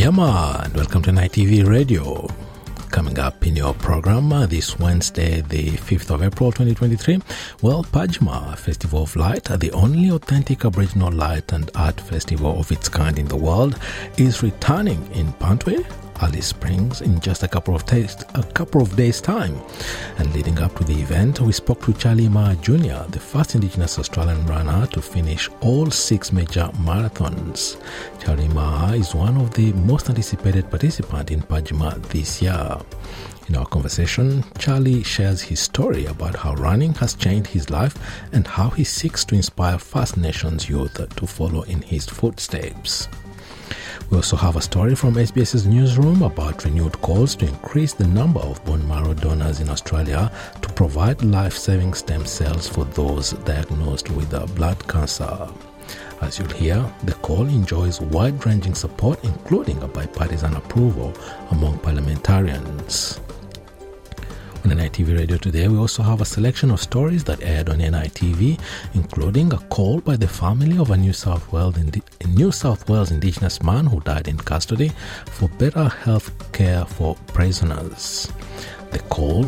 Yeah, man. Welcome to NITV Radio. Coming up in your program uh, this Wednesday, the 5th of April 2023, well, Parrtjima Festival of Light, the only authentic Aboriginal light and art festival of its kind in the world, is returning in Mparntwe, Alice Springs in just a couple of days, a couple of days' time. And leading up to the event, we spoke to Charlie Maher Jr., the first Indigenous Australian runner to finish all six major marathons. Charlie Maher is one of the most anticipated participants in Parrtjima this year. In our conversation, Charlie shares his story about how running has changed his life and how he seeks to inspire First Nations youth to follow in his footsteps. We also have a story from SBS's newsroom about renewed calls to increase the number of bone marrow donors in Australia to provide life saving stem cells for those diagnosed with uh, blood cancer. As you'll hear, the call enjoys wide ranging support, including a bipartisan approval among parliamentarians. On NITV Radio today, we also have a selection of stories that aired on NITV, including a call by the family of a New South Wales, Indi- New South Wales Indigenous man who died in custody for better health care for prisoners. The call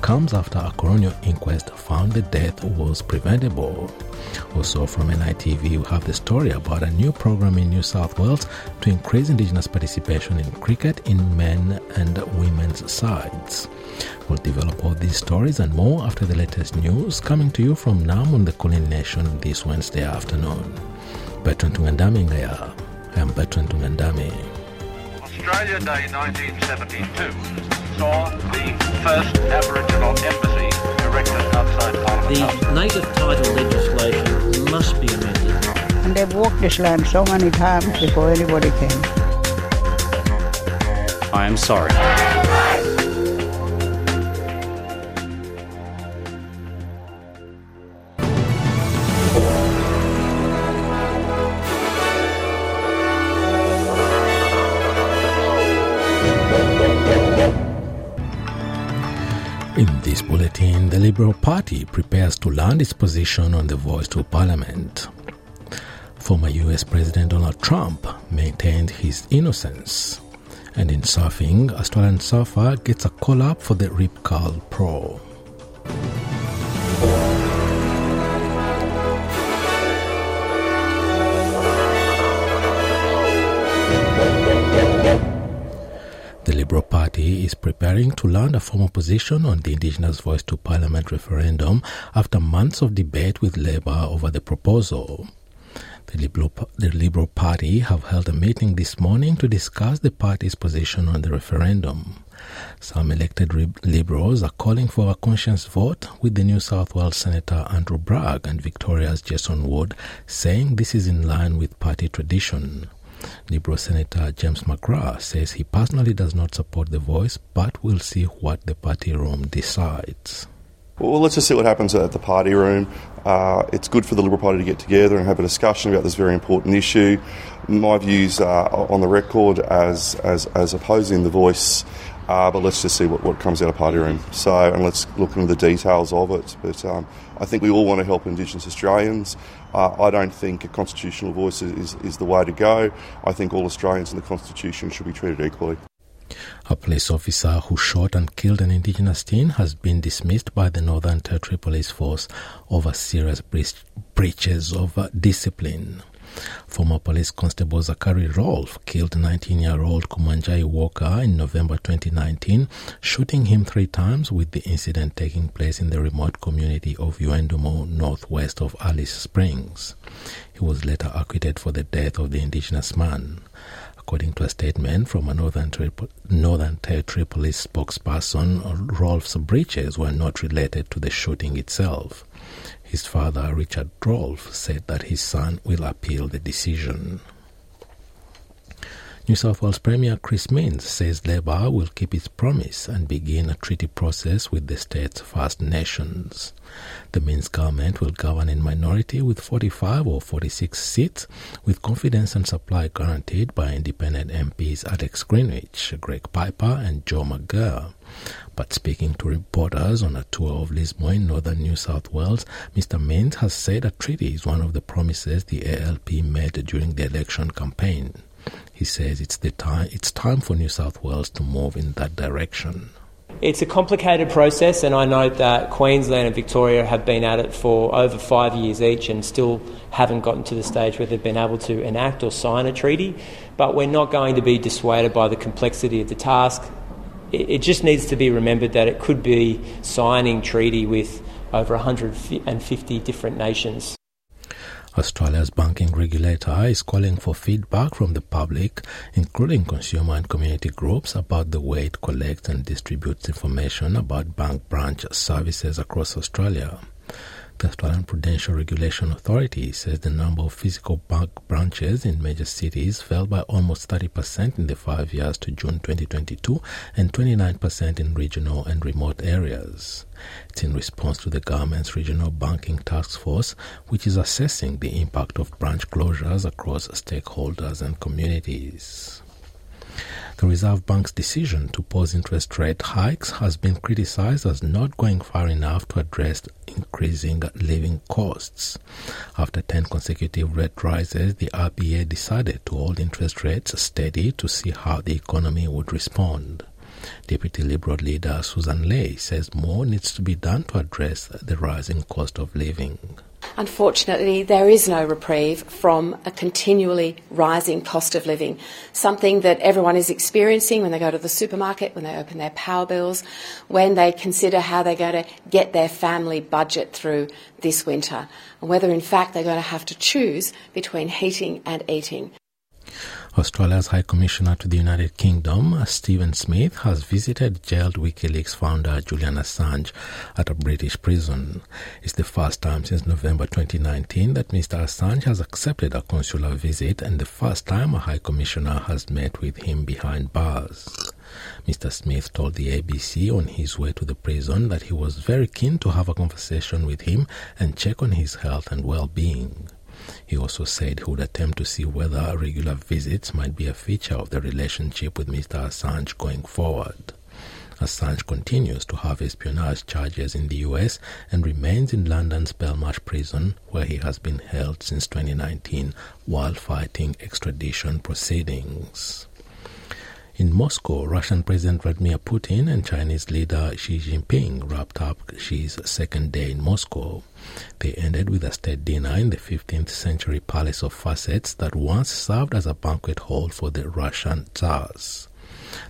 comes after a coronial inquest found the death was preventable. Also from NITV, we have the story about a new program in New South Wales to increase Indigenous participation in cricket in men and women's sides. We'll develop all these stories and more after the latest news coming to you from Naarm on the Kulin Nation this Wednesday afternoon. Bertrand Tungandame Ngaya. I am Bertrand Tungandame. Australia Day 1972 saw the first Aboriginal embassy erected outside Parliament House. The native title legislation must be amended. And they've walked this land so many times before anybody came. I am sorry. Liberal Party prepares to land its position on the voice to Parliament. Former US President Donald Trump maintained his innocence. And in surfing, Australian surfer gets a call up for the Rip Curl Pro. Party is preparing to land a formal position on the Indigenous Voice to Parliament referendum after months of debate with Labor over the proposal. The Liberal, the Liberal Party have held a meeting this morning to discuss the party's position on the referendum. Some elected Liberals are calling for a conscience vote, with the New South Wales Senator Andrew Bragg and Victoria's Jason Wood saying this is in line with party tradition. Liberal Senator James McGrath says he personally does not support the voice, but will see what the party room decides. Well, let's just see what happens at the party room. Uh, it's good for the Liberal Party to get together and have a discussion about this very important issue. My views are on the record as, as, as opposing the voice, uh, but let's just see what, what comes out of party room. So, and let's look into the details of it. But um, I think we all want to help Indigenous Australians. Uh, I don't think a constitutional voice is, is the way to go. I think all Australians in the Constitution should be treated equally. A police officer who shot and killed an Indigenous teen has been dismissed by the Northern Territory Police Force over serious breaches of uh, discipline. Former police constable Zachary Rolfe killed 19 year old Kumanjai Walker in November 2019, shooting him three times, with the incident taking place in the remote community of Yuendumo, northwest of Alice Springs. He was later acquitted for the death of the Indigenous man. According to a statement from a Northern, Ter- Northern Territory police spokesperson, Rolfe's breaches were not related to the shooting itself. His father, Richard Rolfe, said that his son will appeal the decision. New South Wales Premier Chris Minns says Labor will keep its promise and begin a treaty process with the state's First Nations. The Minns government will govern in minority with 45 or 46 seats, with confidence and supply guaranteed by independent MPs Alex Greenwich, Greg Piper, and Joe McGirr. But speaking to reporters on a tour of Lismore in northern New South Wales, Mr. Minns has said a treaty is one of the promises the ALP made during the election campaign. He says it's the time it's time for New South Wales to move in that direction. It's a complicated process, and I note that Queensland and Victoria have been at it for over five years each and still haven't gotten to the stage where they've been able to enact or sign a treaty. But we're not going to be dissuaded by the complexity of the task. It just needs to be remembered that it could be signing treaty with over 150 different nations. Australia's banking regulator is calling for feedback from the public, including consumer and community groups, about the way it collects and distributes information about bank branch services across Australia. The Australian Prudential Regulation Authority says the number of physical bank branches in major cities fell by almost 30% in the five years to June 2022 and 29% in regional and remote areas. It's in response to the government's Regional Banking Task Force, which is assessing the impact of branch closures across stakeholders and communities. The Reserve Bank's decision to pause interest rate hikes has been criticized as not going far enough to address increasing living costs. After 10 consecutive rate rises, the RBA decided to hold interest rates steady to see how the economy would respond. Deputy Liberal leader Sussan Ley says more needs to be done to address the rising cost of living. Unfortunately, there is no reprieve from a continually rising cost of living, something that everyone is experiencing when they go to the supermarket, when they open their power bills, when they consider how they're going to get their family budget through this winter, and whether in fact they're going to have to choose between heating and eating. Australia's High Commissioner to the United Kingdom, Stephen Smith, has visited jailed WikiLeaks founder Julian Assange at a British prison. It's the first time since November 2019 that Mr. Assange has accepted a consular visit and the first time a High Commissioner has met with him behind bars. Mr. Smith told the ABC on his way to the prison that he was very keen to have a conversation with him and check on his health and well being. He also said he would attempt to see whether regular visits might be a feature of the relationship with Mr. Assange going forward. Assange continues to have espionage charges in the US and remains in London's Belmarsh prison, where he has been held since 2019 while fighting extradition proceedings. In Moscow, Russian President Vladimir Putin and Chinese leader Xi Jinping wrapped up Xi's second day in Moscow. They ended with a state dinner in the 15th century Palace of Facets that once served as a banquet hall for the Russian Tsars.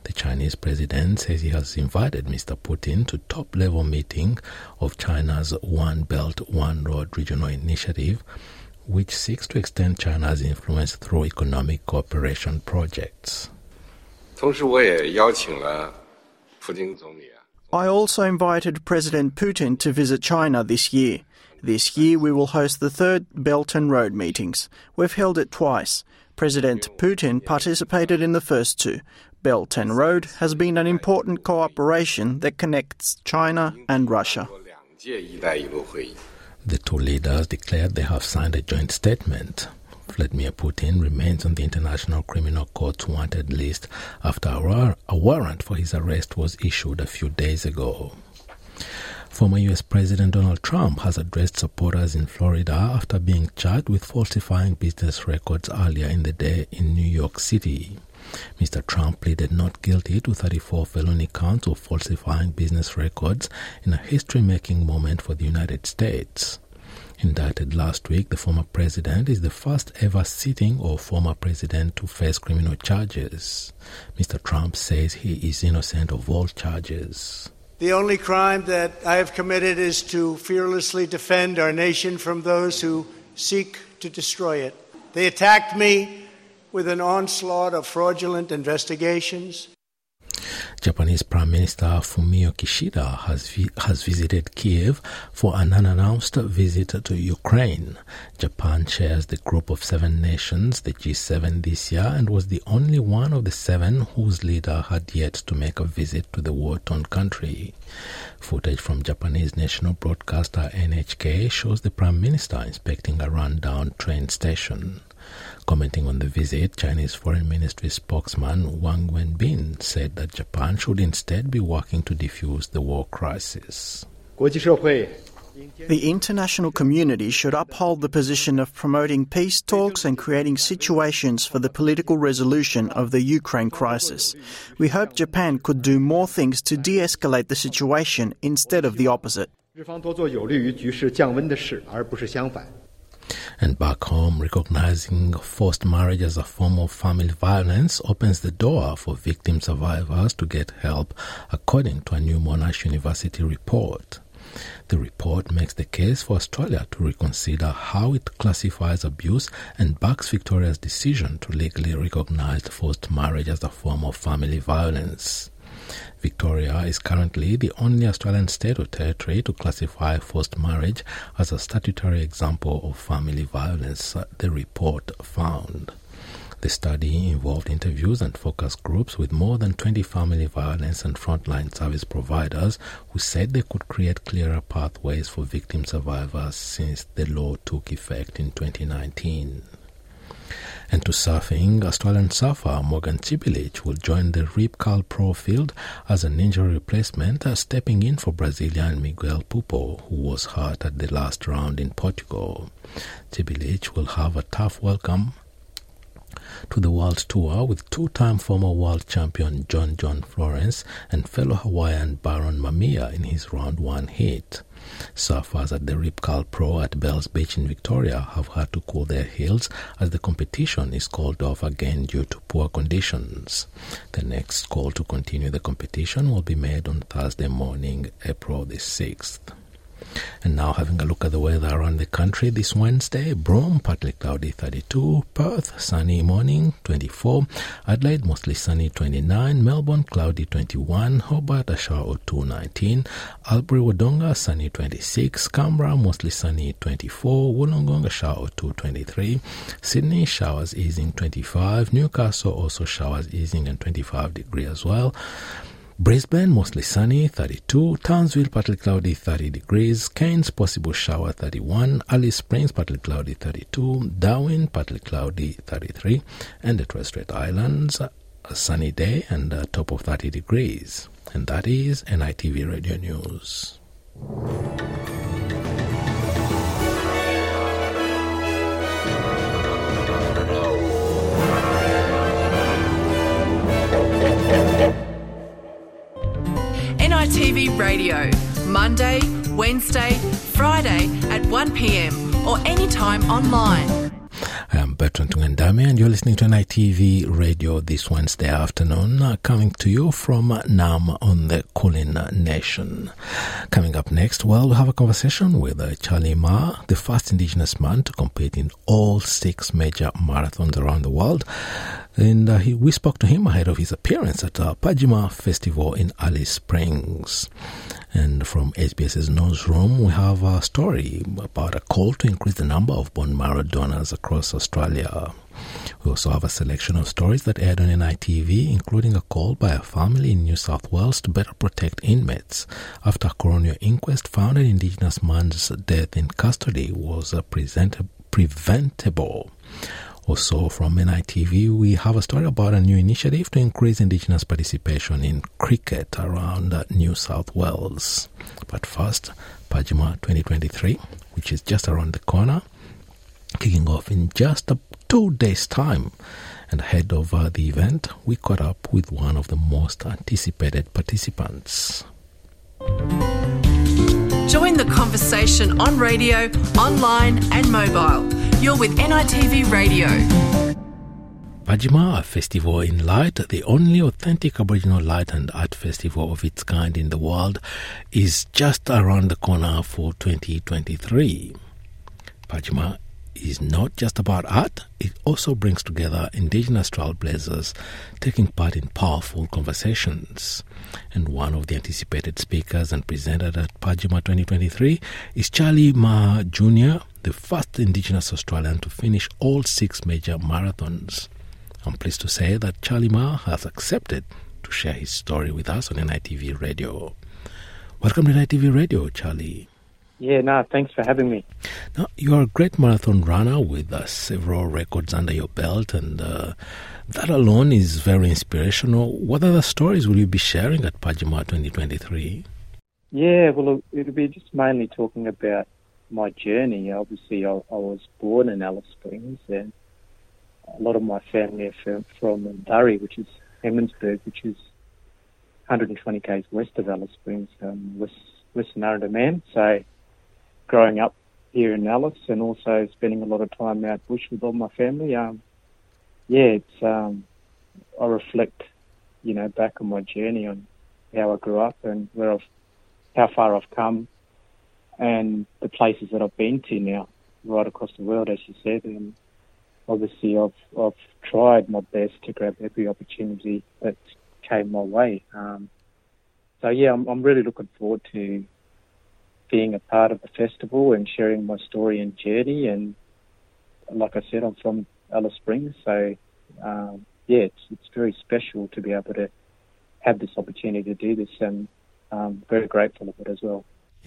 The Chinese president says he has invited Mr. Putin to top level meeting of China's One Belt One Road regional initiative which seeks to extend China's influence through economic cooperation projects. 同时，我也邀请了普京总理。 I also invited President Putin to visit China this year. This year we will host the third Belt and Road meetings. We've held it twice. President Putin participated in the first two. Belt and Road has been an important cooperation that connects China and Russia. The two leaders declared they have signed a joint statement. Vladimir Putin remains on the International Criminal Court's wanted list after a warrant for his arrest was issued a few days ago. Former US President Donald Trump has addressed supporters in Florida after being charged with falsifying business records earlier in the day in New York City. Mr. Trump pleaded not guilty to 34 felony counts of falsifying business records in a history making moment for the United States. Indicted last week, the former president is the first ever sitting or former president to face criminal charges. Mr. Trump says he is innocent of all charges. The only crime that I have committed is to fearlessly defend our nation from those who seek to destroy it. They attacked me with an onslaught of fraudulent investigations. Japanese Prime Minister Fumio Kishida has, vi- has visited Kiev for an unannounced visit to Ukraine. Japan chairs the group of seven nations, the G7, this year, and was the only one of the seven whose leader had yet to make a visit to the war torn country. Footage from Japanese national broadcaster NHK shows the Prime Minister inspecting a rundown train station. Commenting on the visit, Chinese Foreign Ministry spokesman Wang Wenbin said that Japan should instead be working to defuse the war crisis. The international community should uphold the position of promoting peace talks and creating situations for the political resolution of the Ukraine crisis. We hope Japan could do more things to de escalate the situation instead of the opposite. And back home, recognizing forced marriage as a form of family violence opens the door for victim survivors to get help, according to a new Monash University report. The report makes the case for Australia to reconsider how it classifies abuse and backs Victoria's decision to legally recognize forced marriage as a form of family violence. Victoria is currently the only Australian state or territory to classify forced marriage as a statutory example of family violence, the report found. The study involved interviews and focus groups with more than 20 family violence and frontline service providers who said they could create clearer pathways for victim survivors since the law took effect in 2019. And to surfing, Australian surfer Morgan Cibilic will join the Rip Curl Pro field as an injury replacement, uh, stepping in for Brazilian Miguel Pupo, who was hurt at the last round in Portugal. Cibilic will have a tough welcome to the World Tour with two time former world champion John John Florence and fellow Hawaiian Barron Mamiya in his round one hit. Surfers at the Rip Curl Pro at Bells Beach in Victoria have had to cool their heels as the competition is called off again due to poor conditions. The next call to continue the competition will be made on Thursday morning, April the 6th. And now having a look at the weather around the country this Wednesday, Broome, partly cloudy 32, Perth, sunny morning 24, Adelaide, mostly sunny 29, Melbourne, cloudy 21, Hobart, a shower or 2 19, Albury, Wodonga, sunny 26, Canberra, mostly sunny 24, Wollongong, a shower or 2 23, Sydney, showers easing 25, Newcastle, also showers easing and 25 degree as well. Brisbane, mostly sunny, 32. Townsville, partly cloudy, 30 degrees. Cairns, possible shower, 31. Alice Springs, partly cloudy, 32. Darwin, partly cloudy, 33. And the Torres Strait Islands, a sunny day and a top of 30 degrees. And that is NITV Radio News. NITV Radio, Monday, Wednesday, Friday at 1pm or anytime online. I am Bertrand Tungandame, and you're listening to NITV Radio this Wednesday afternoon, uh, coming to you from Naarm on the Kulin Nation. Coming up next, well, we'll have a conversation with uh, Charlie Maher, the first Indigenous man to compete in all six major marathons around the world. And uh, he, we spoke to him ahead of his appearance at uh, Parrtjima Festival in Alice Springs. And from SBS's newsroom, we have a story about a call to increase the number of bone marrow donors across Australia. We also have a selection of stories that aired on NITV, including a call by a family in New South Wales to better protect inmates after a coronial inquest found an Indigenous man's death in custody was uh, present- preventable. Also, from NITV, we have a story about a new initiative to increase Indigenous participation in cricket around New South Wales. But first, Parrtjima 2023, which is just around the corner, kicking off in just a two days' time. And ahead of uh, the event, we caught up with one of the most anticipated participants. Join the conversation on radio, online, and mobile. You're with NITV Radio. Parrtjima, a festival in light, the only authentic Aboriginal light and art festival of its kind in the world, is just around the corner for 2023. Parrtjima is not just about art, it also brings together Indigenous trailblazers taking part in powerful conversations. And one of the anticipated speakers and presenters at Parrtjima 2023 is Charlie Maher Jr., the first Indigenous Australian to finish all six major marathons. I'm pleased to say that Charlie Maher has accepted to share his story with us on NITV Radio. Welcome to NITV Radio, Charlie. Yeah, no, thanks for having me. Now, you're a great marathon runner with uh, several records under your belt, and uh, that alone is very inspirational. What other stories will you be sharing at Parrtjima 2023? Yeah, well, it'll be just mainly talking about my journey. Obviously, I, I was born in Alice Springs, and a lot of my family are from, from which is Hermannsburg, which is 120 k's west of Alice Springs, um, west, western Arrowderman. So, growing up here in Alice and also spending a lot of time out bush with all my family, um, yeah, it's um, I reflect, you know, back on my journey on how I grew up and where I've, how far I've come, and the places that I've been to now, right across the world, as you said, and obviously I've I've tried my best to grab every opportunity that came my way. Um, so yeah, I'm, I'm really looking forward to being a part of the festival and sharing my story and journey. And like I said, I'm from Alice Springs, so um, yeah, it's it's very special to be able to have this opportunity to do this, and I'm very grateful of it as well.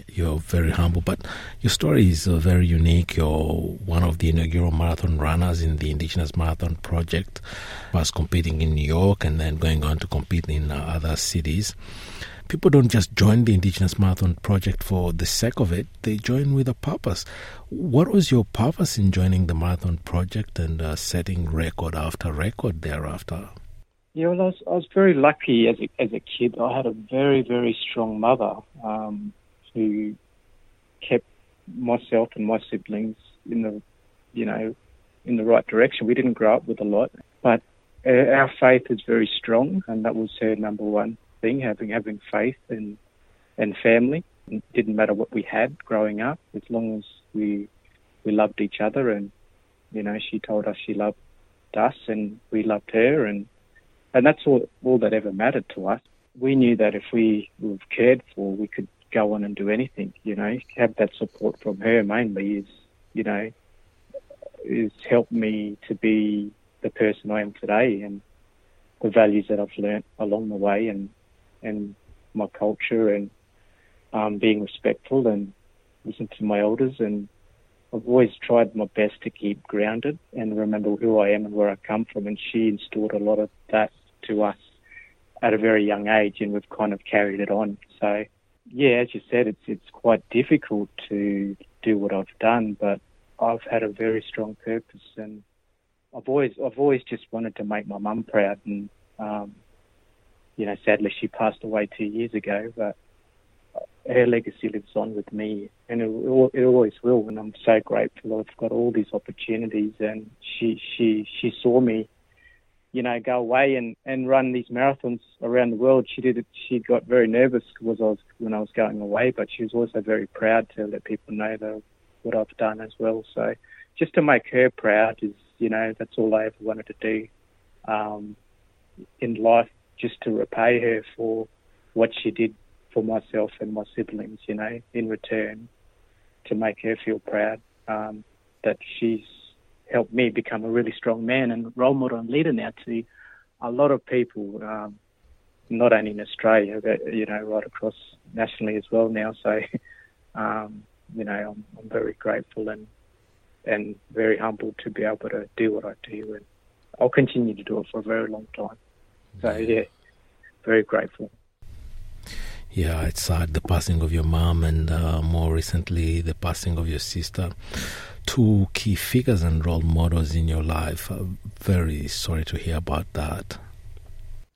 You're very humble, but your story is uh, very unique. You're one of the inaugural marathon runners in the Indigenous Marathon Project, was competing in New York and then going on to compete in uh, other cities. People don't just join the Indigenous Marathon Project for the sake of it, they join with a purpose. What was your purpose in joining the Marathon Project and uh, setting record after record thereafter? Yeah, well, I was, I was very lucky as a, as a kid. I had a very, very strong mother. Um, who kept myself and my siblings in the, you know, in the right direction. We didn't grow up with a lot, but uh, our faith is very strong, and that was her number one thing: having having faith and and family. It didn't matter what we had growing up, as long as we we loved each other, and you know, she told us she loved us, and we loved her, and and that's all all that ever mattered to us. We knew that if we were cared for, we could go on and do anything. You know, have that support from her mainly is, you know, is helped me to be the person I am today and the values that I've learnt along the way and and my culture and um, being respectful and listen to my elders and I've always tried my best to keep grounded and remember who I am and where I come from and she instilled a lot of that to us at a very young age and we've kind of carried it on. So yeah, as you said, it's it's quite difficult to do what I've done, but I've had a very strong purpose, and I've always I've always just wanted to make my mum proud, and um, you know, sadly she passed away two years ago, but her legacy lives on with me, and it, it always will. And I'm so grateful I've got all these opportunities, and she she she saw me you know, go away and, and run these marathons around the world. She did. She got very nervous because I was when I was going away, but she was also very proud to let people know that what I've done as well. So just to make her proud is, you know, that's all I ever wanted to do um, in life, just to repay her for what she did for myself and my siblings. You know, in return, to make her feel proud um, that she's helped me become a really strong man and role model and leader now to a lot of people, um, not only in Australia, but, you know, right across nationally as well now. So, um, you know, I'm, I'm very grateful and and very humbled to be able to do what I do, and I'll continue to do it for a very long time. So, yeah, very grateful. Yeah, it's sad the passing of your mom and uh, more recently the passing of your sister. Two key figures and role models in your life. I'm very sorry to hear about that.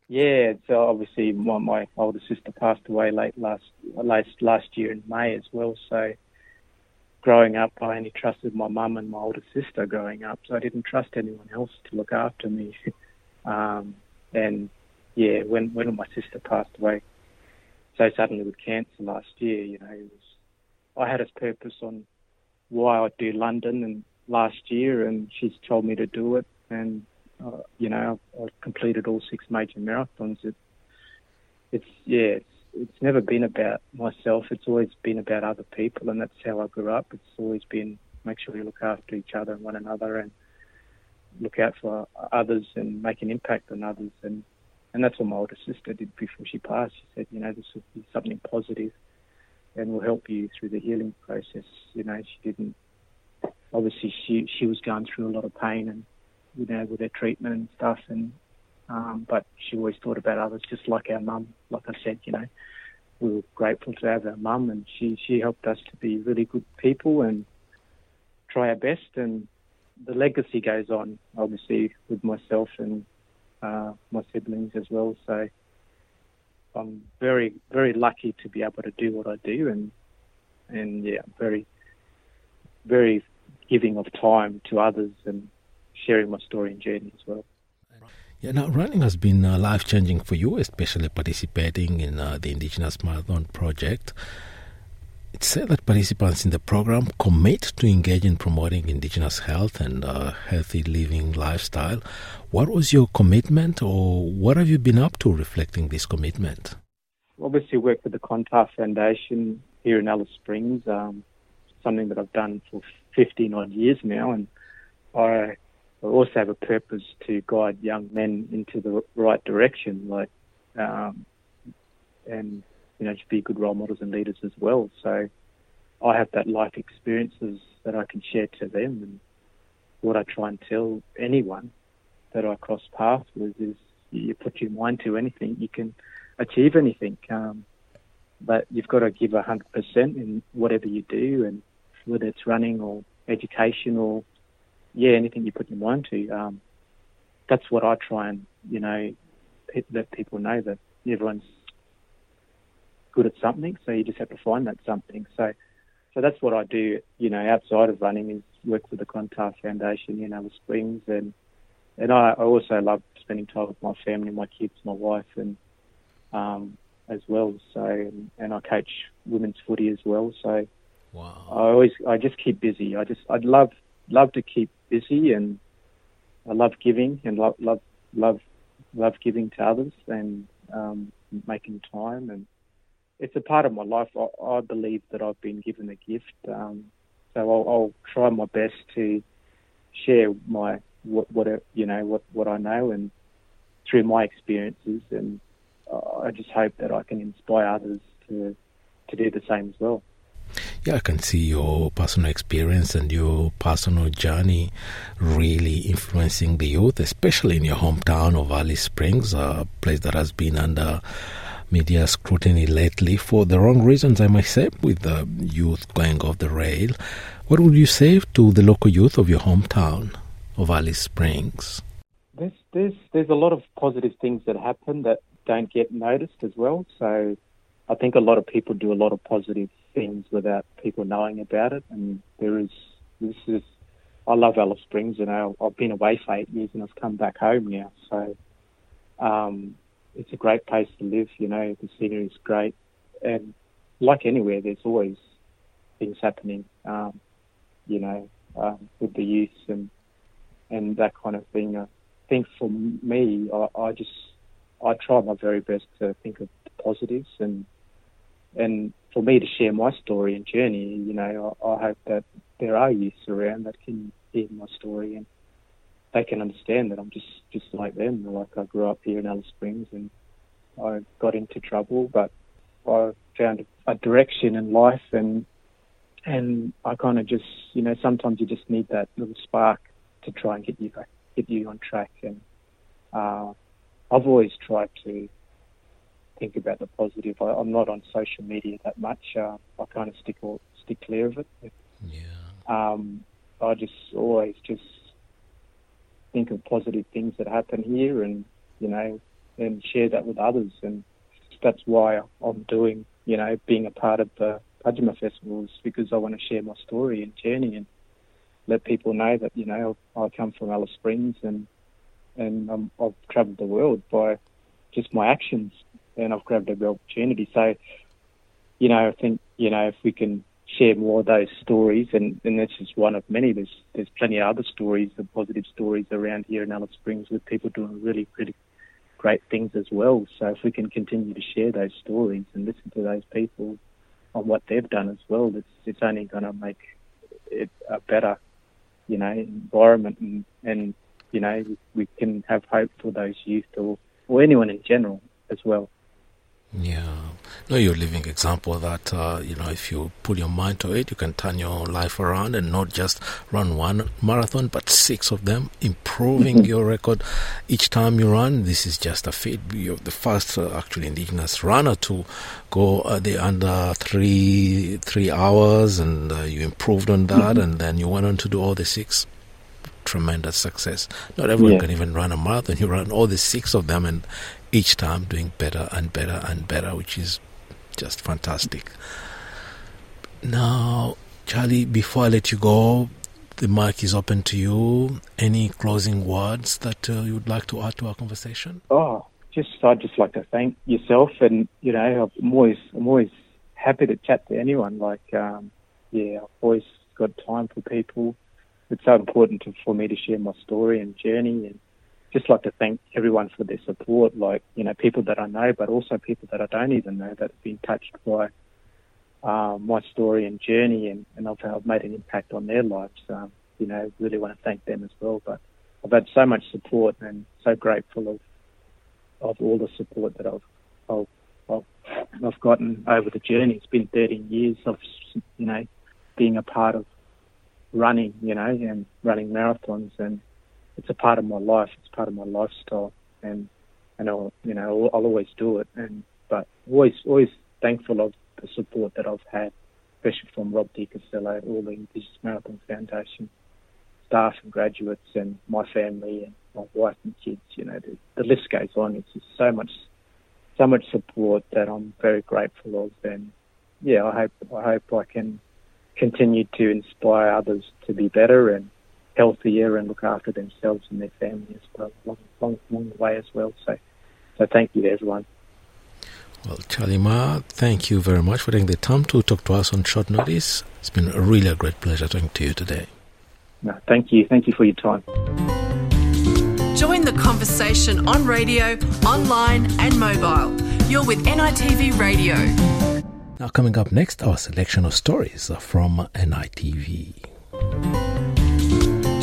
Yeah, so obviously my, my older sister passed away late last last last year in May as well. So growing up, I only trusted my mum and my older sister growing up, so I didn't trust anyone else to look after me. um, and yeah, when when my sister passed away, so suddenly with cancer last year, you know, was I had a purpose on why I'd do London and last year, and she's told me to do it. And uh, you know, I've, I've completed all six major marathons. It, it's yeah, it's, it's never been about myself. It's always been about other people, and that's how I grew up. It's always been make sure you look after each other and one another, and look out for others and make an impact on others. And and that's what my older sister did before she passed. She said, you know, this will be something positive and will help you through the healing process. You know, she didn't. Obviously, she she was going through a lot of pain and you know with her treatment and stuff, and um, but she always thought about others, just like our mum. Like I said, you know, we were grateful to have our mum, and she she helped us to be really good people and try our best. And the legacy goes on, obviously, with myself and uh, my siblings as well. So I'm very very lucky to be able to do what I do, and and yeah, very very giving of time to others and sharing my story and journey as well. Yeah, now running has been uh, life changing for you, especially participating in uh, the Indigenous Marathon Project. It's said that participants in the program commit to engage in promoting Indigenous health and uh, healthy living lifestyle. What was your commitment, or what have you been up to reflecting this commitment? Obviously, work with the Clontarf Foundation here in Alice Springs. Um, something that I've done for 15 odd years now, and I also have a purpose to guide young men into the right direction, like, um, and you know, to be good role models and leaders as well. So I have that life experiences that I can share to them, and what I try and tell anyone that I cross paths with is you put your mind to anything, you can achieve anything. Um, but you've got to give 100% in whatever you do, and whether it's running or education or yeah, anything you put your mind to. Um, that's what I try and you know let people know that everyone's good at something, so you just have to find that something. So, so that's what I do. You know, outside of running, is work with the Clontarf Foundation in Alice Springs, and and I, I also love spending time with my family, my kids, my wife, and um, as well. So, and, and I coach women's footy as well. So, wow. I always I just keep busy. I just I'd love love to keep busy, and I love giving and love love love love giving to others and um, making time and it's a part of my life. I, I believe that I've been given a gift, um, so I'll, I'll, try my best to share my what, what you know what what I know and through my experiences, and I just hope that I can inspire others to to do the same as well. Yeah, I can see your personal experience and your personal journey really influeing the youth, especially in your hometown of Alice Springs, a place that has been under media scrutiny lately for the wrong reasons, I might say, with the youth going off the rail. What would you say to the local youth of your hometown of Alice Springs? There's, there's, there's a lot of positive things that happen that don't get noticed as well. So I think a lot of people do a lot of positive things without people knowing about it. And there is, this is, I love Alice Springs. You know, I've been away for eight years and I've come back home now. So um, it's a great place to live. You know, the scenery is great, and like anywhere, there's always things happening. Um, you know, um, with the youth and and that kind of thing. I think for me, I, I just I try my very best to think of the positives and and for me to share my story and journey. You know, I, I hope that there are youths around that can hear my story and they can understand that I'm just just like them. Like I grew up here in Alice Springs and I got into trouble, but I found a direction in life and and I kind of just you know sometimes you just need that little spark to try and get you back, get you on track. And uh, I've always tried to think about the positive. I, am not on social media that much. Uh, I kind of stick or, stick clear of it. Yeah. Um, I just always just think of positive things that happen here and, you know, and share that with others. And that's why I'm doing, you know, being a part of the Parrtjima festivals because I want to share my story and journey and let people know that, you know, I come from Alice Springs and, and I've travelled the world by just my actions and I've grabbed every opportunity. So, you know, I think, you know, if we can share more of those stories, and, and that's just one of many. There's there's plenty of other stories, the positive stories around here in Alice Springs with people doing really, really great things as well. So if we can continue to share those stories and listen to those people on what they've done as well, it's it's only going to make it a better, you know, environment, and, and you know we can have hope for those youth or or anyone in general as well. Yeah, no, you're a living example that uh, you know if you put your mind to it, you can turn your life around and not just run one marathon, but six of them, improving mm-hmm. your record each time you run. This is just a feat. You're the first uh, actually indigenous runner to go uh, the under three three hours, and uh, you improved on that, mm-hmm. and then you went on to do all the six tremendous success. Not everyone yeah. can even run a marathon. You run all the six of them, and each time doing better and better and better, which is just fantastic. Now, Charlie, before I let you go, the mic is open to you. Any closing words that uh, you would like to add to our conversation? Oh, just I'd just like to thank yourself, and you know, I'm always I'm always happy to chat to anyone. Like, um, yeah, I've always got time for people. It's so important to, for me to share my story and journey, and just like to thank everyone for their support, like, you know, people that I know, but also people that I don't even know that have been touched by um, my story and journey and, and I've, I've made an impact on their lives. Um, you know, really want to thank them as well. But I've had so much support and so grateful of of all the support that I've I've, I've, I've gotten over the journey. It's been 13 years of, you know, being a part of running, you know, and running marathons and it's a part of my life. It's part of my lifestyle, and and I'll you know I'll, I'll always do it. And but always always thankful of the support that I've had, especially from Rob de Castella, all the Indigenous Marathon Foundation staff and graduates, and my family and my wife and kids. You know the, the list goes on. It's just so much so much support that I'm very grateful of. And yeah, I hope I hope I can continue to inspire others to be better and healthier and look after themselves and their family as well, along, along, along the way as well. So, so thank you to everyone. Well, Charlie Maher, thank you very much for taking the time to talk to us on short notice. It's been a really a great pleasure talking to you today. No, thank you. Thank you for your time. Join the conversation on radio, online, and mobile. You're with NITV Radio. Now, coming up next, our selection of stories from NITV.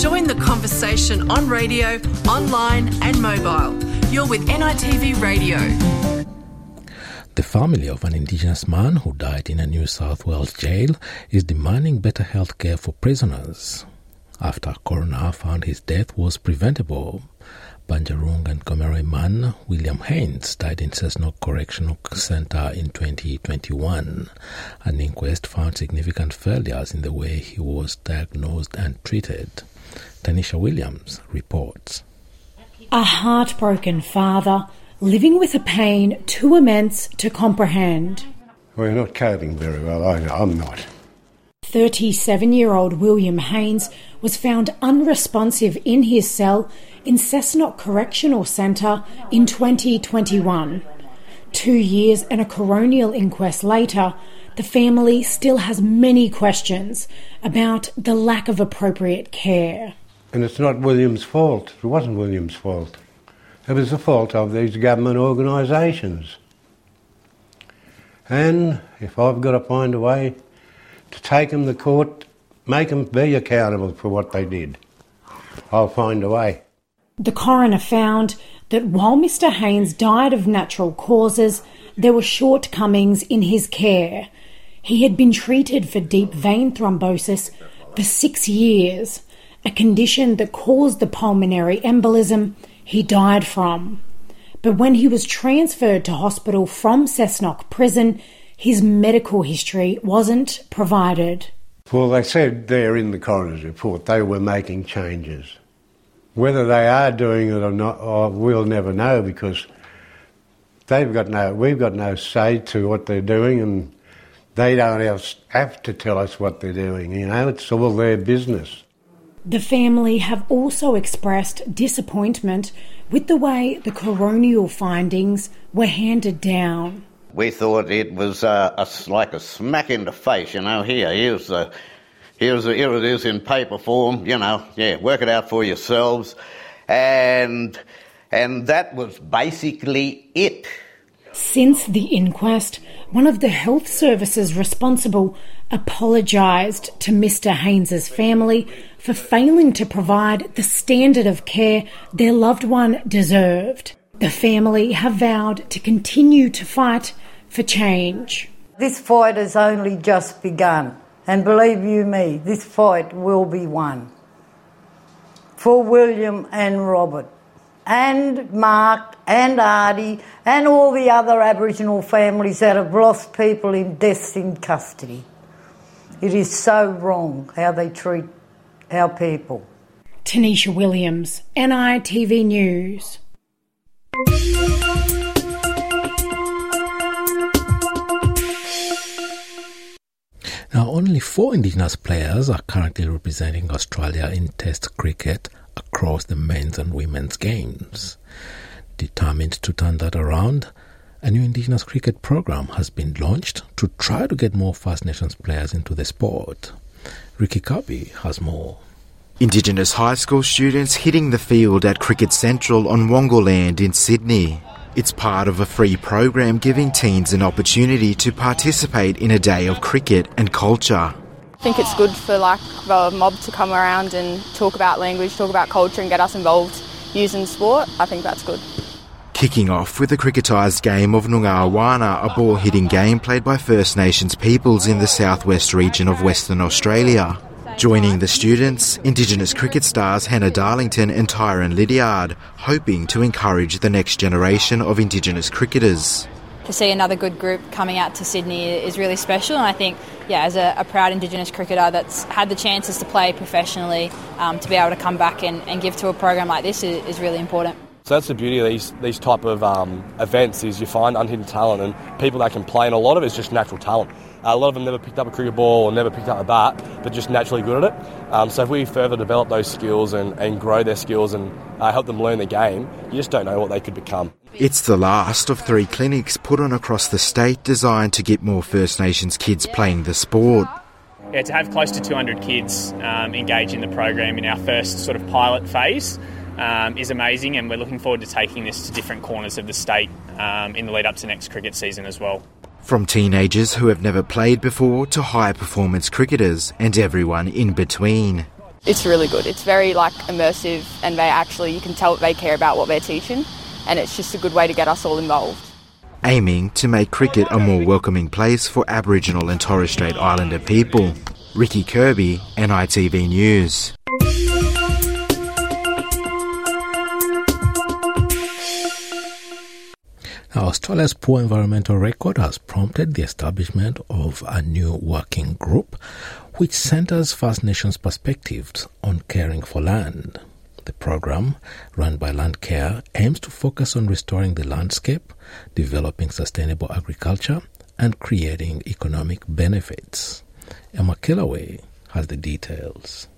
Join the conversation on radio, online, and mobile. You're with NITV Radio. The family of an Indigenous man who died in a New South Wales jail is demanding better health care for prisoners. After a coroner found his death was preventable, Bundjalung and Gomeroi man William Haynes died in Cessnock Correctional Centre in 2021. An inquest found significant failures in the way he was diagnosed and treated. Tanisha Williams reports. A heartbroken father living with a pain too immense to comprehend. We're not coping very well, I, I'm not. 37 year old William Haynes was found unresponsive in his cell in Cessnock Correctional Centre in 2021. Two years and a coronial inquest later, the family still has many questions about the lack of appropriate care. And it's not William's fault. It wasn't William's fault. It was the fault of these government organisations. And if I've got to find a way to take them to court, make them be accountable for what they did, I'll find a way. The coroner found that while Mr. Haynes died of natural causes, there were shortcomings in his care. He had been treated for deep vein thrombosis for six years a condition that caused the pulmonary embolism he died from. But when he was transferred to hospital from Cessnock Prison, his medical history wasn't provided. Well, they said there in the coroner's report they were making changes. Whether they are doing it or not, oh, we'll never know because they've got no, we've got no say to what they're doing, and they don't have to tell us what they're doing. You know, it's all their business. The family have also expressed disappointment with the way the coronial findings were handed down. We thought it was uh, a, like a smack in the face, you know. Here, here's the, here's the, here it is in paper form, you know. Yeah, work it out for yourselves, and and that was basically it. Since the inquest, one of the health services responsible apologised to Mr. Haynes's family for failing to provide the standard of care their loved one deserved. The family have vowed to continue to fight for change. This fight has only just begun, and believe you me, this fight will be won. For William and Robert, and Mark and Artie, and all the other Aboriginal families that have lost people in deaths in custody. It is so wrong how they treat our people. Tanisha Williams, NITV News. Now, only four Indigenous players are currently representing Australia in Test cricket across the men's and women's games. Determined to turn that around, a new Indigenous cricket program has been launched to try to get more First Nations players into the sport. Ricky Kirby has more. Indigenous high school students hitting the field at Cricket Central on Wangal Land in Sydney. It's part of a free program giving teens an opportunity to participate in a day of cricket and culture. I think it's good for like the mob to come around and talk about language, talk about culture, and get us involved using sport. I think that's good. Kicking off with a cricketised game of Noongar Awana, a ball hitting game played by First Nations peoples in the southwest region of Western Australia. Joining the students, Indigenous cricket stars Hannah Darlington and Tyron Lydiard, hoping to encourage the next generation of Indigenous cricketers. To see another good group coming out to Sydney is really special, and I think, yeah, as a, a proud Indigenous cricketer that's had the chances to play professionally, um, to be able to come back and, and give to a program like this is, is really important. So that's the beauty of these these type of um, events is you find unhidden talent and people that can play, and a lot of it's just natural talent. Uh, a lot of them never picked up a cricket ball or never picked up a bat, but just naturally good at it. Um, so if we further develop those skills and, and grow their skills and uh, help them learn the game, you just don't know what they could become. It's the last of three clinics put on across the state designed to get more First Nations kids playing the sport. Yeah, to have close to 200 kids um, engage in the program in our first sort of pilot phase um, is amazing, and we're looking forward to taking this to different corners of the state um, in the lead up to next cricket season as well. From teenagers who have never played before to high performance cricketers and everyone in between. It's really good. It's very like immersive, and they actually you can tell they care about what they're teaching, and it's just a good way to get us all involved. Aiming to make cricket a more welcoming place for Aboriginal and Torres Strait Islander people. Ricky Kirby, NITV News. Australia's poor environmental record has prompted the establishment of a new working group which centers First Nations perspectives on caring for land. The program, run by Landcare, aims to focus on restoring the landscape, developing sustainable agriculture, and creating economic benefits. Emma Kellaway has the details.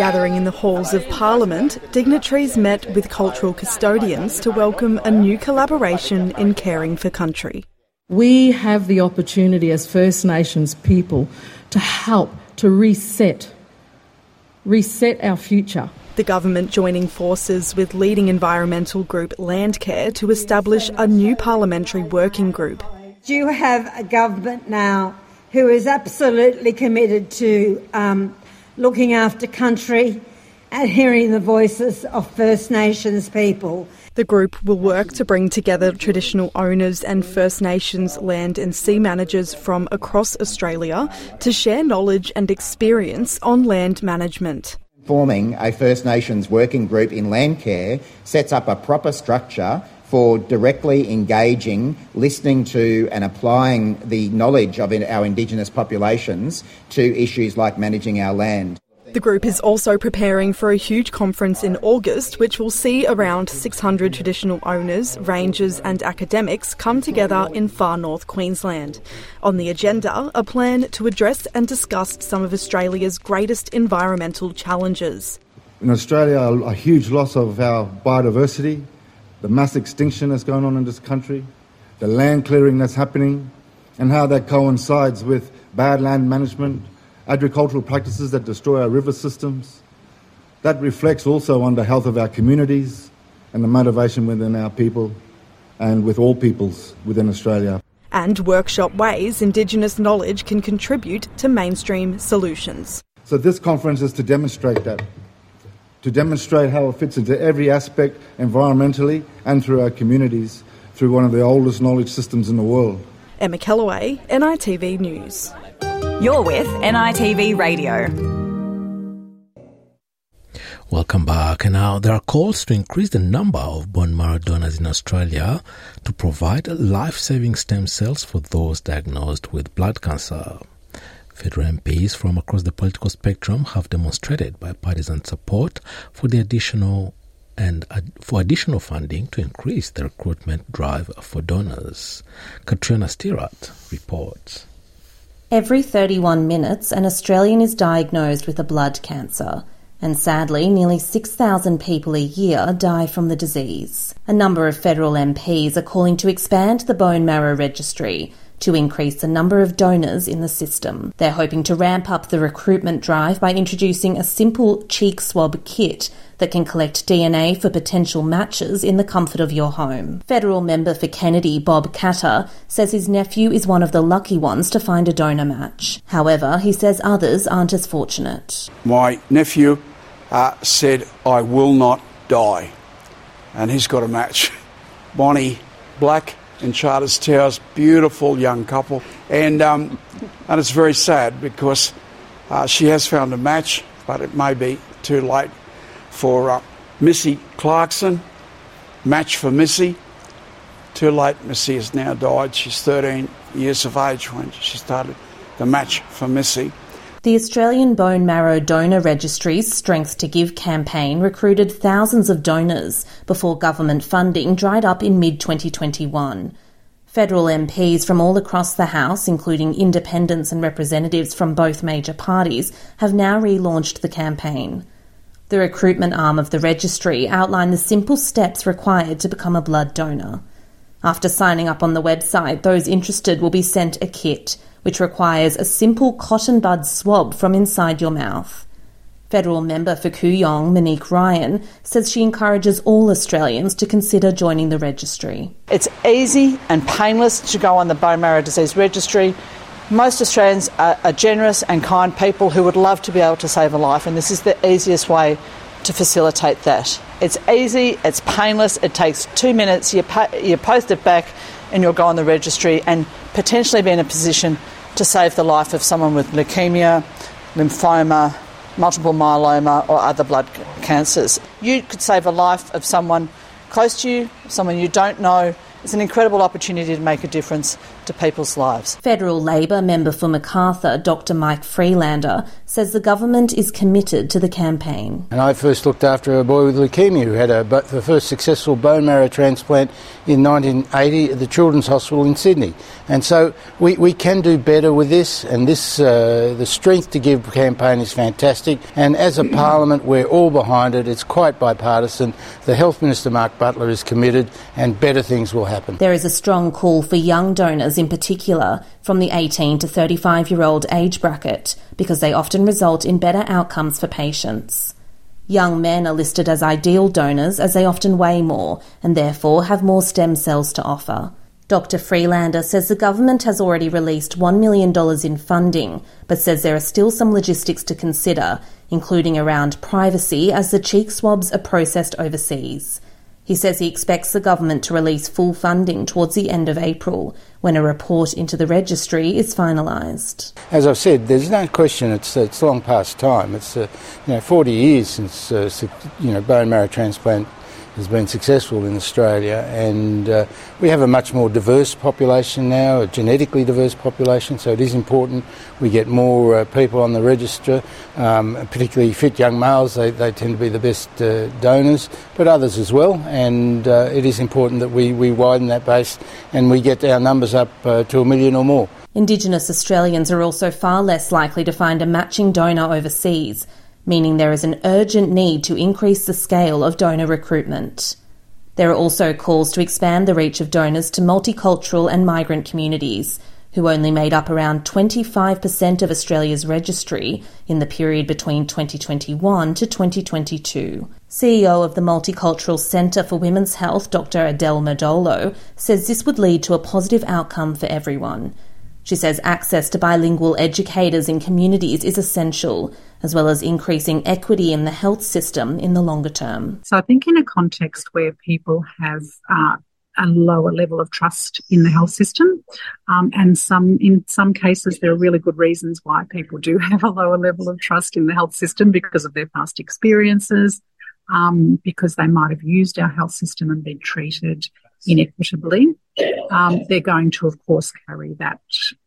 Gathering in the halls of Parliament, dignitaries met with cultural custodians to welcome a new collaboration in caring for country. We have the opportunity as First Nations people to help to reset, reset our future. The government joining forces with leading environmental group Landcare to establish a new parliamentary working group. You have a government now who is absolutely committed to um, looking after country and hearing the voices of First Nations people. The group will work to bring together traditional owners and First Nations land and sea managers from across Australia to share knowledge and experience on land management. Forming a First Nations working group in land care sets up a proper structure for directly engaging, listening to, and applying the knowledge of our Indigenous populations to issues like managing our land. The group is also preparing for a huge conference in August, which will see around 600 traditional owners, rangers, and academics come together in far north Queensland. On the agenda, a plan to address and discuss some of Australia's greatest environmental challenges. In Australia, a huge loss of our biodiversity, the mass extinction that's going on in this country, the land clearing that's happening, and how that coincides with bad land management, agricultural practices that destroy our river systems. That reflects also on the health of our communities and the motivation within our people and with all peoples within Australia. And workshop ways Indigenous knowledge can contribute to mainstream solutions. So, this conference is to demonstrate that, to demonstrate how it fits into every aspect environmentally and through our communities through one of the oldest knowledge systems in the world. Emma Kellaway, NITV News. You're with NITV Radio. Welcome back. And now there are calls to increase the number of bone marrow donors in Australia to provide life saving stem cells for those diagnosed with blood cancer. Federal MPs from across the political spectrum have demonstrated bipartisan support for the additional and for additional funding to increase the recruitment drive for donors. Katrina Stirat reports. Every 31 minutes, an Australian is diagnosed with a blood cancer and sadly, nearly 6,000 people a year die from the disease. A number of federal MPs are calling to expand the bone marrow registry to increase the number of donors in the system. They're hoping to ramp up the recruitment drive by introducing a simple cheek swab kit that can collect DNA for potential matches in the comfort of your home. Federal member for Kennedy, Bob Katter, says his nephew is one of the lucky ones to find a donor match. However, he says others aren't as fortunate. My nephew uh, said, I will not die. And he's got a match. Bonnie Black in Charters Towers, beautiful young couple. And, um, and it's very sad because uh, she has found a match, but it may be too late for uh, Missy Clarkson. Match for Missy. Too late, Missy has now died. She's 13 years of age when she started the match for Missy. The Australian Bone Marrow Donor Registry's Strength to Give campaign recruited thousands of donors before government funding dried up in mid 2021. Federal MPs from all across the House, including independents and representatives from both major parties, have now relaunched the campaign. The recruitment arm of the registry outlined the simple steps required to become a blood donor. After signing up on the website, those interested will be sent a kit which requires a simple cotton bud swab from inside your mouth. Federal member for Kooyong, Monique Ryan, says she encourages all Australians to consider joining the registry. It's easy and painless to go on the bone marrow disease registry. Most Australians are, are generous and kind people who would love to be able to save a life, and this is the easiest way to facilitate that. It's easy, it's painless, it takes two minutes, you, you post it back, and you'll go on the registry and potentially be in a position to save the life of someone with leukemia, lymphoma, multiple myeloma, or other blood cancers. You could save a life of someone close to you, someone you don't know. It's an incredible opportunity to make a difference to people's lives. Federal Labor member for Macarthur, Dr. Mike Freelander, says the government is committed to the campaign. And I first looked after a boy with leukemia who had a, the first successful bone marrow transplant in 1980 at the Children's Hospital in Sydney. And so we, we can do better with this, and this uh, the Strength to Give campaign is fantastic. And as a parliament, we're all behind it. It's quite bipartisan. The Health Minister, Mark Butler, is committed, and better things will happen. There is a strong call for young donors in particular from the 18 to 35 year old age bracket because they often result in better outcomes for patients. Young men are listed as ideal donors as they often weigh more and therefore have more stem cells to offer. Dr. Freelander says the government has already released $1 million in funding, but says there are still some logistics to consider, including around privacy as the cheek swabs are processed overseas. He says he expects the government to release full funding towards the end of April, when a report into the registry is finalised. As I've said, there's no question it's, it's long past time. It's uh, you know 40 years since uh, you know bone marrow transplant has been successful in Australia, and uh, we have a much more diverse population now, a genetically diverse population. So it is important we get more uh, people on the register, um, particularly fit young males. They, they tend to be the best uh, donors, but others as well. And uh, it is important that we, we widen that base and we get our numbers up uh, to a million or more. Indigenous Australians are also far less likely to find a matching donor overseas meaning there is an urgent need to increase the scale of donor recruitment. There are also calls to expand the reach of donors to multicultural and migrant communities, who only made up around 25% of Australia's registry in the period between 2021 to 2022. CEO of the Multicultural Centre for Women's Health, Dr. Adele Murdolo, says this would lead to a positive outcome for everyone. She says access to bilingual educators in communities is essential, as well as increasing equity in the health system in the longer term. So I think in a context where people have uh, a lower level of trust in the health system. Um, and some, in some cases, there are really good reasons why people do have a lower level of trust in the health system because of their past experiences, um, because they might have used our health system and been treated inequitably, um, they're going to, of course, carry that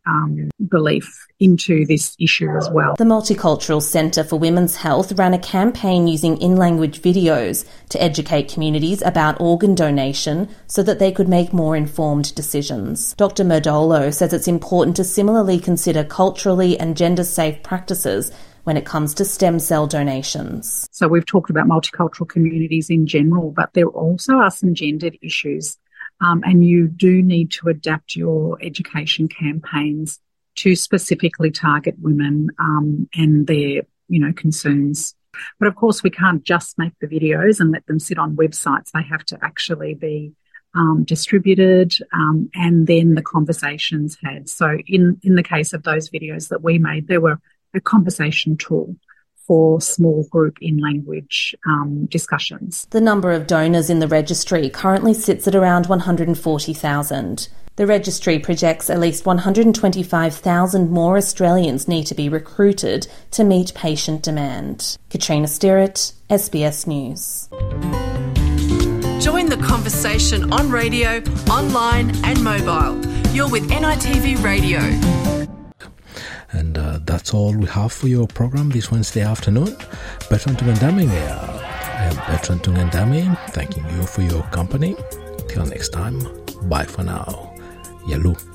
um, belief into this issue as well. The Multicultural Centre for Women's Health ran a campaign using in language videos to educate communities about organ donation so that they could make more informed decisions. Dr. Murdolo says it's important to similarly consider culturally and gender safe practices when it comes to stem cell donations. So we've talked about multicultural communities in general, but there also are some gendered issues um, and you do need to adapt your education campaigns to specifically target women um, and their, you know, concerns. But of course, we can't just make the videos and let them sit on websites. They have to actually be um, distributed um, and then the conversations had. So in, in the case of those videos that we made, there were a conversation tool for small group in language um, discussions. The number of donors in the registry currently sits at around 140,000. The registry projects at least 125,000 more Australians need to be recruited to meet patient demand. Katrina Stirrett, SBS News. Join the conversation on radio, online, and mobile. You're with NITV Radio. And uh, that's all we have for your program this Wednesday afternoon. Bertrand Tungandame here. I am Bertrand Tungandame, thanking you for your company. Till next time, bye for now. Yalu.